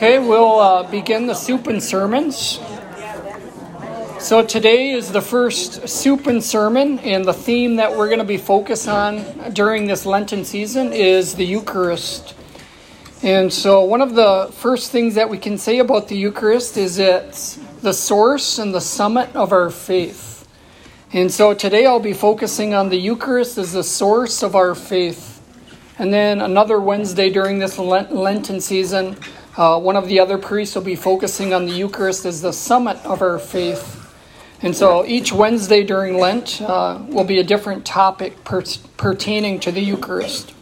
Okay, we'll uh, begin the soup and sermons. So today is the first soup and sermon, and the theme that we're going to be focused on during this Lenten season is the Eucharist. And so, one of the first things that we can say about the Eucharist is it's the source and the summit of our faith. And so, today I'll be focusing on the Eucharist as the source of our faith. And then another Wednesday during this Lenten season, uh, one of the other priests will be focusing on the Eucharist as the summit of our faith. And so each Wednesday during Lent uh, will be a different topic per- pertaining to the Eucharist.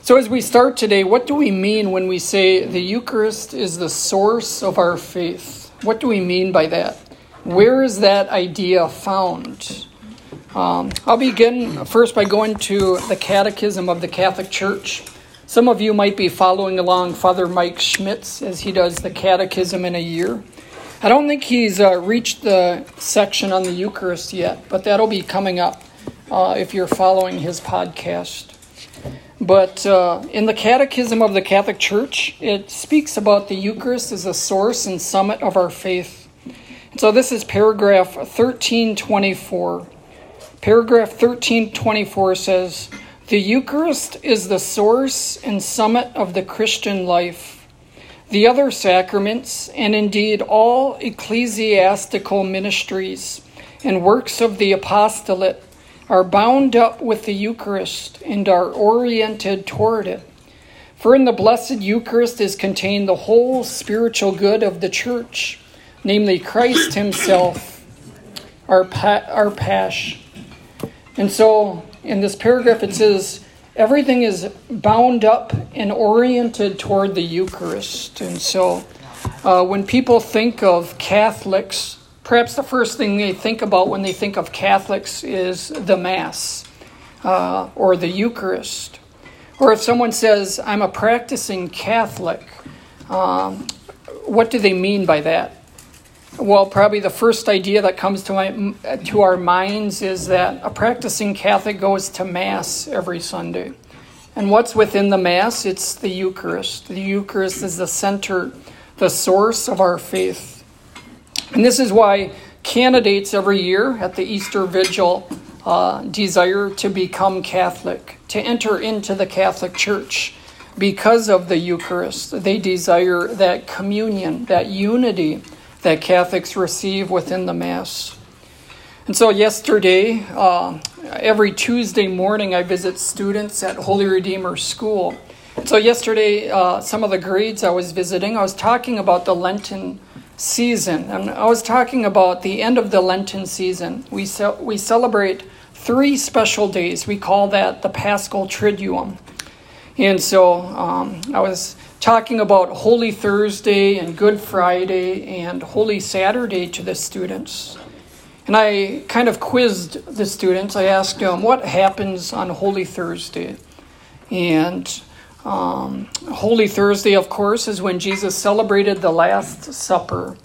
So, as we start today, what do we mean when we say the Eucharist is the source of our faith? What do we mean by that? Where is that idea found? Um, I'll begin first by going to the Catechism of the Catholic Church. Some of you might be following along Father Mike Schmitz as he does the Catechism in a year. I don't think he's uh, reached the section on the Eucharist yet, but that'll be coming up uh, if you're following his podcast. But uh, in the Catechism of the Catholic Church, it speaks about the Eucharist as a source and summit of our faith. So this is paragraph 1324. Paragraph 1324 says, the Eucharist is the source and summit of the Christian life. The other sacraments, and indeed all ecclesiastical ministries and works of the apostolate, are bound up with the Eucharist and are oriented toward it. For in the Blessed Eucharist is contained the whole spiritual good of the Church, namely Christ Himself, our, pa- our Pasch. And so in this paragraph, it says, everything is bound up and oriented toward the Eucharist. And so uh, when people think of Catholics, perhaps the first thing they think about when they think of Catholics is the Mass uh, or the Eucharist. Or if someone says, I'm a practicing Catholic, um, what do they mean by that? Well, probably the first idea that comes to, my, to our minds is that a practicing Catholic goes to Mass every Sunday. And what's within the Mass? It's the Eucharist. The Eucharist is the center, the source of our faith. And this is why candidates every year at the Easter Vigil uh, desire to become Catholic, to enter into the Catholic Church because of the Eucharist. They desire that communion, that unity that Catholics receive within the Mass. And so, yesterday, uh, every Tuesday morning, I visit students at Holy Redeemer School. So, yesterday, uh, some of the grades I was visiting, I was talking about the Lenten season. And I was talking about the end of the Lenten season. We, ce- we celebrate three special days. We call that the Paschal Triduum. And so um, I was talking about Holy Thursday and Good Friday and Holy Saturday to the students. And I kind of quizzed the students. I asked them, What happens on Holy Thursday? And um, Holy Thursday, of course, is when Jesus celebrated the Last Supper.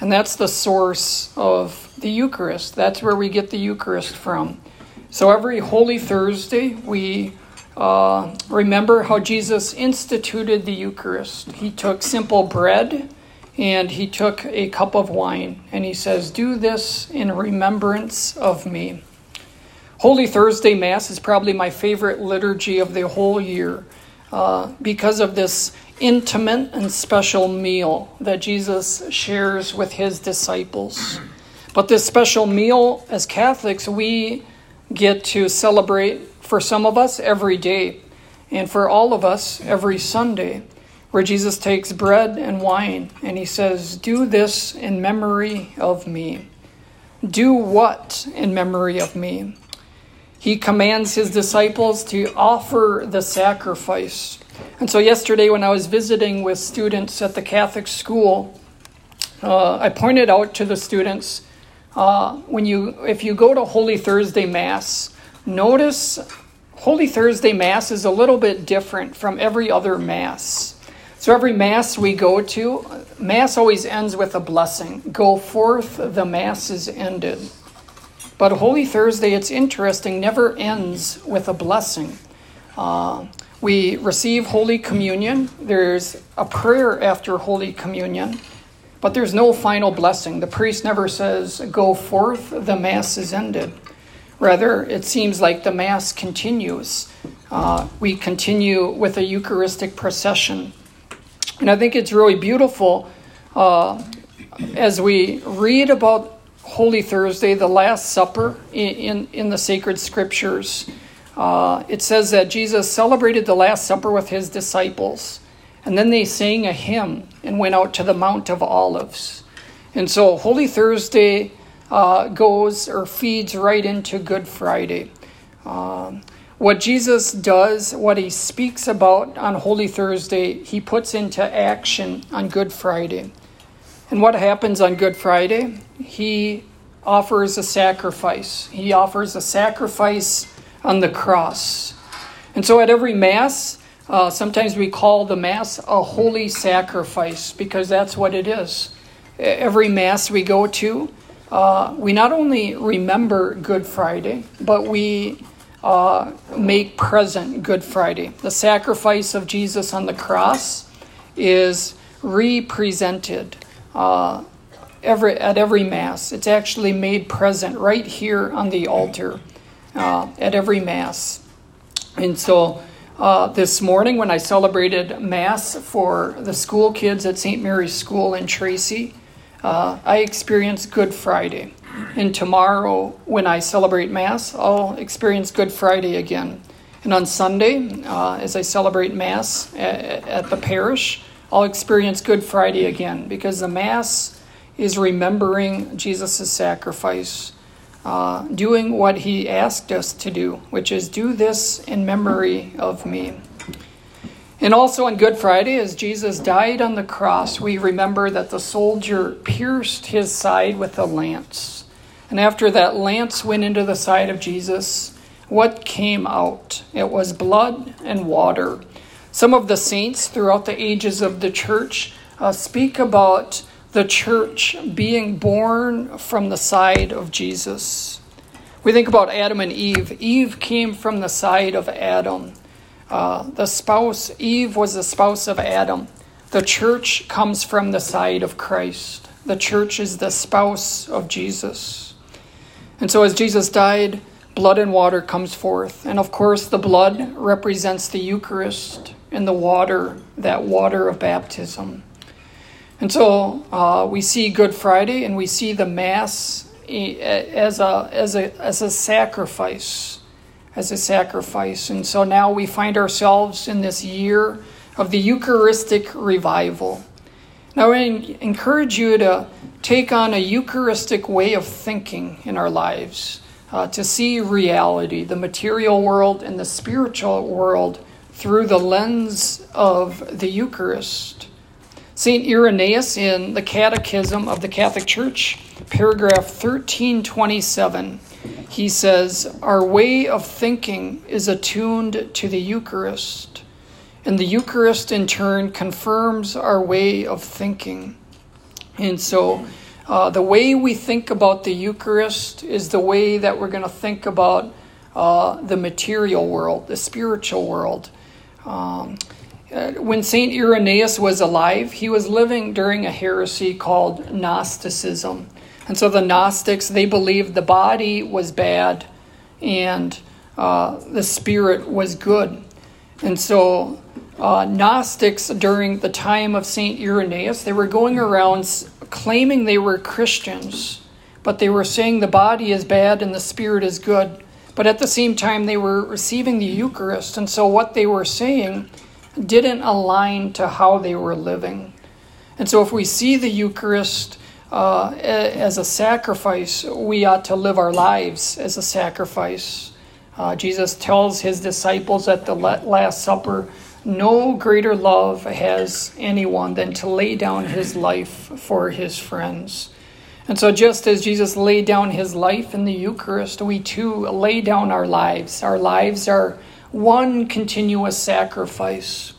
And that's the source of the Eucharist. That's where we get the Eucharist from. So every Holy Thursday, we uh, remember how Jesus instituted the Eucharist. He took simple bread and he took a cup of wine, and he says, Do this in remembrance of me. Holy Thursday Mass is probably my favorite liturgy of the whole year uh, because of this intimate and special meal that Jesus shares with his disciples. But this special meal, as Catholics, we get to celebrate for some of us every day, and for all of us every Sunday, where Jesus takes bread and wine and he says, Do this in memory of me. Do what in memory of me? He commands his disciples to offer the sacrifice. And so, yesterday, when I was visiting with students at the Catholic school, uh, I pointed out to the students uh, when you, if you go to Holy Thursday Mass, notice Holy Thursday Mass is a little bit different from every other Mass. So, every Mass we go to, Mass always ends with a blessing. Go forth, the Mass is ended. But Holy Thursday, it's interesting, never ends with a blessing. Uh, we receive Holy Communion. There's a prayer after Holy Communion, but there's no final blessing. The priest never says, Go forth, the Mass is ended. Rather, it seems like the Mass continues. Uh, we continue with a Eucharistic procession. And I think it's really beautiful uh, as we read about Holy Thursday, the Last Supper in, in, in the sacred scriptures. Uh, it says that Jesus celebrated the Last Supper with his disciples, and then they sang a hymn and went out to the Mount of Olives. And so Holy Thursday uh, goes or feeds right into Good Friday. Um, what Jesus does, what he speaks about on Holy Thursday, he puts into action on Good Friday. And what happens on Good Friday? He offers a sacrifice. He offers a sacrifice on the cross. And so at every Mass, uh, sometimes we call the Mass a holy sacrifice because that's what it is. Every Mass we go to, uh, we not only remember Good Friday, but we uh, make present Good Friday. The sacrifice of Jesus on the cross is represented uh, every, at every Mass. It's actually made present right here on the altar uh, at every Mass. And so uh, this morning, when I celebrated Mass for the school kids at St. Mary's School in Tracy, uh, I experience Good Friday. And tomorrow, when I celebrate Mass, I'll experience Good Friday again. And on Sunday, uh, as I celebrate Mass at, at the parish, I'll experience Good Friday again because the Mass is remembering Jesus' sacrifice uh, doing what he asked us to do, which is do this in memory of me. And also on Good Friday, as Jesus died on the cross, we remember that the soldier pierced his side with a lance. And after that lance went into the side of Jesus, what came out? It was blood and water. Some of the saints throughout the ages of the church uh, speak about the church being born from the side of Jesus. We think about Adam and Eve. Eve came from the side of Adam. Uh, the spouse, Eve was the spouse of Adam. The church comes from the side of Christ. The church is the spouse of Jesus. And so, as Jesus died, blood and water comes forth. And of course, the blood represents the Eucharist, and the water, that water of baptism. And so uh, we see Good Friday and we see the Mass as a, as, a, as a sacrifice. As a sacrifice. And so now we find ourselves in this year of the Eucharistic revival. Now, I encourage you to take on a Eucharistic way of thinking in our lives, uh, to see reality, the material world and the spiritual world, through the lens of the Eucharist. St. Irenaeus in the Catechism of the Catholic Church, paragraph 1327, he says, Our way of thinking is attuned to the Eucharist, and the Eucharist in turn confirms our way of thinking. And so, uh, the way we think about the Eucharist is the way that we're going to think about uh, the material world, the spiritual world. Um, uh, when St. Irenaeus was alive, he was living during a heresy called Gnosticism. And so the Gnostics, they believed the body was bad and uh, the spirit was good. And so uh, Gnostics, during the time of St. Irenaeus, they were going around claiming they were Christians, but they were saying the body is bad and the spirit is good. But at the same time, they were receiving the Eucharist. And so what they were saying didn't align to how they were living. And so, if we see the Eucharist uh, as a sacrifice, we ought to live our lives as a sacrifice. Uh, Jesus tells his disciples at the Last Supper, No greater love has anyone than to lay down his life for his friends. And so, just as Jesus laid down his life in the Eucharist, we too lay down our lives. Our lives are one continuous sacrifice.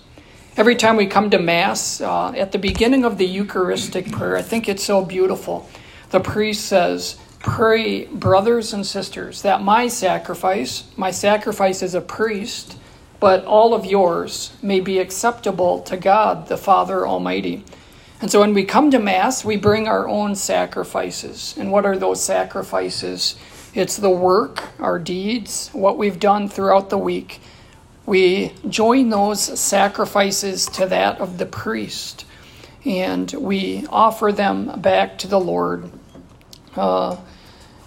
Every time we come to Mass, uh, at the beginning of the Eucharistic prayer, I think it's so beautiful. The priest says, Pray, brothers and sisters, that my sacrifice, my sacrifice as a priest, but all of yours may be acceptable to God, the Father Almighty. And so when we come to Mass, we bring our own sacrifices. And what are those sacrifices? It's the work, our deeds, what we've done throughout the week. We join those sacrifices to that of the priest, and we offer them back to the Lord. Uh,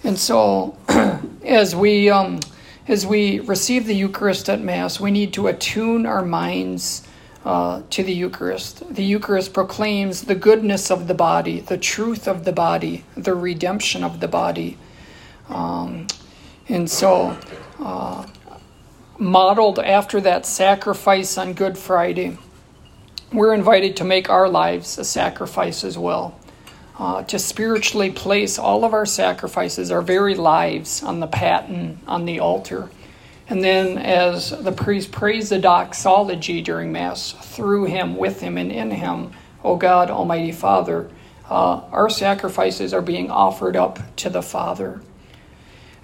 and so, as we um, as we receive the Eucharist at Mass, we need to attune our minds uh, to the Eucharist. The Eucharist proclaims the goodness of the body, the truth of the body, the redemption of the body. Um, and so, uh, modeled after that sacrifice on Good Friday, we're invited to make our lives a sacrifice as well. Uh, to spiritually place all of our sacrifices, our very lives, on the paten, on the altar. And then, as the priest prays the doxology during Mass, through him, with him, and in him, O God, Almighty Father, uh, our sacrifices are being offered up to the Father.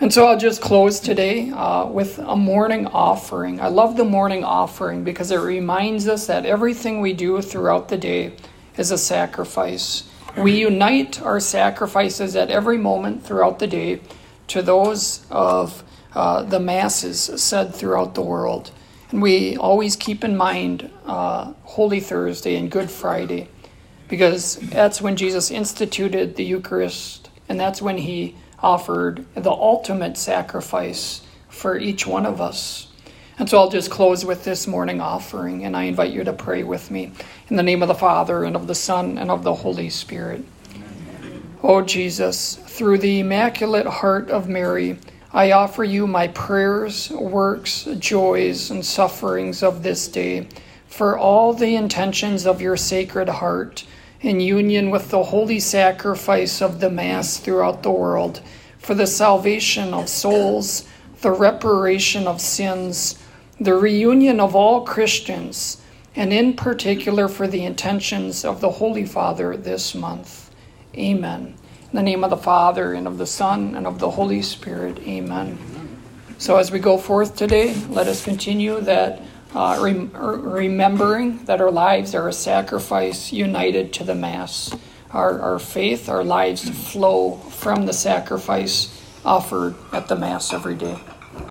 And so I'll just close today uh, with a morning offering. I love the morning offering because it reminds us that everything we do throughout the day is a sacrifice. We unite our sacrifices at every moment throughout the day to those of uh, the masses said throughout the world. And we always keep in mind uh, Holy Thursday and Good Friday because that's when Jesus instituted the Eucharist and that's when he offered the ultimate sacrifice for each one of us. And so I'll just close with this morning offering, and I invite you to pray with me. In the name of the Father, and of the Son, and of the Holy Spirit. Oh, Jesus, through the Immaculate Heart of Mary, I offer you my prayers, works, joys, and sufferings of this day for all the intentions of your Sacred Heart in union with the holy sacrifice of the Mass throughout the world, for the salvation of souls, the reparation of sins, the reunion of all Christians, and in particular for the intentions of the Holy Father this month. Amen. In the name of the Father, and of the Son, and of the Holy Spirit. Amen. So as we go forth today, let us continue that uh, rem- remembering that our lives are a sacrifice united to the Mass. Our, our faith, our lives flow from the sacrifice offered at the Mass every day.